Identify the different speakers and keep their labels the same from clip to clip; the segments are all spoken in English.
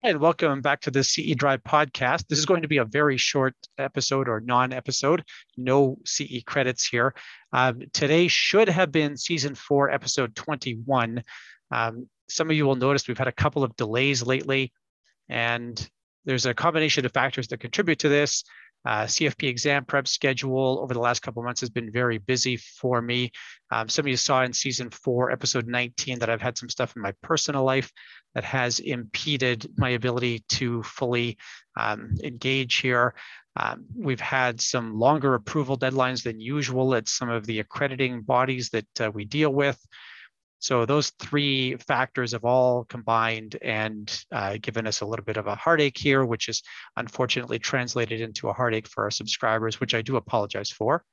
Speaker 1: And welcome back to the CE Drive podcast. This is going to be a very short episode or non episode, no CE credits here. Um, today should have been season four, episode 21. Um, some of you will notice we've had a couple of delays lately, and there's a combination of factors that contribute to this. Uh, CFP exam prep schedule over the last couple months has been very busy for me. Um, some of you saw in season four, episode 19, that I've had some stuff in my personal life that has impeded my ability to fully um, engage here. Um, we've had some longer approval deadlines than usual at some of the accrediting bodies that uh, we deal with. So those three factors have all combined and uh, given us a little bit of a heartache here, which is unfortunately translated into a heartache for our subscribers, which I do apologize for.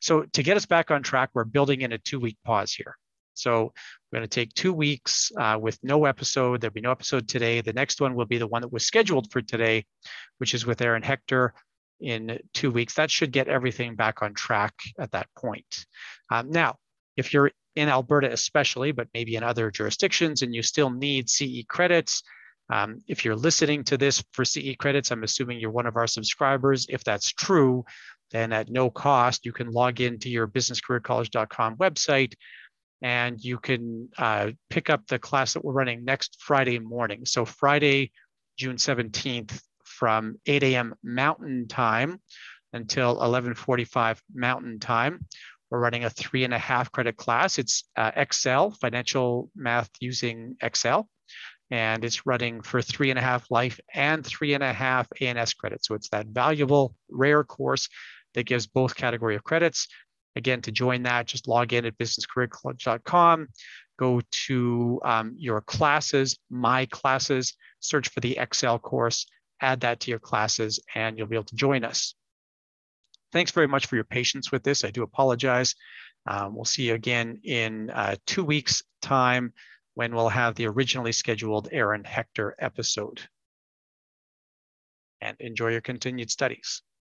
Speaker 1: So to get us back on track, we're building in a two-week pause here. So we're going to take two weeks uh, with no episode. There'll be no episode today. The next one will be the one that was scheduled for today, which is with Aaron Hector in two weeks. That should get everything back on track at that point. Um, now, if you're in Alberta especially, but maybe in other jurisdictions, and you still need CE credits. Um, if you're listening to this for CE credits, I'm assuming you're one of our subscribers. If that's true, then at no cost, you can log into your businesscareercollege.com website and you can uh, pick up the class that we're running next Friday morning. So Friday, June 17th from 8 a.m. Mountain Time until 11:45 Mountain Time. We're running a three and a half credit class. It's uh, Excel, financial math using Excel. And it's running for three and a half life and three and a half A&S credits. So it's that valuable, rare course that gives both category of credits. Again, to join that, just log in at businesscareerclub.com, go to um, your classes, my classes, search for the Excel course, add that to your classes, and you'll be able to join us. Thanks very much for your patience with this. I do apologize. Um, we'll see you again in uh, two weeks' time when we'll have the originally scheduled Aaron Hector episode. And enjoy your continued studies.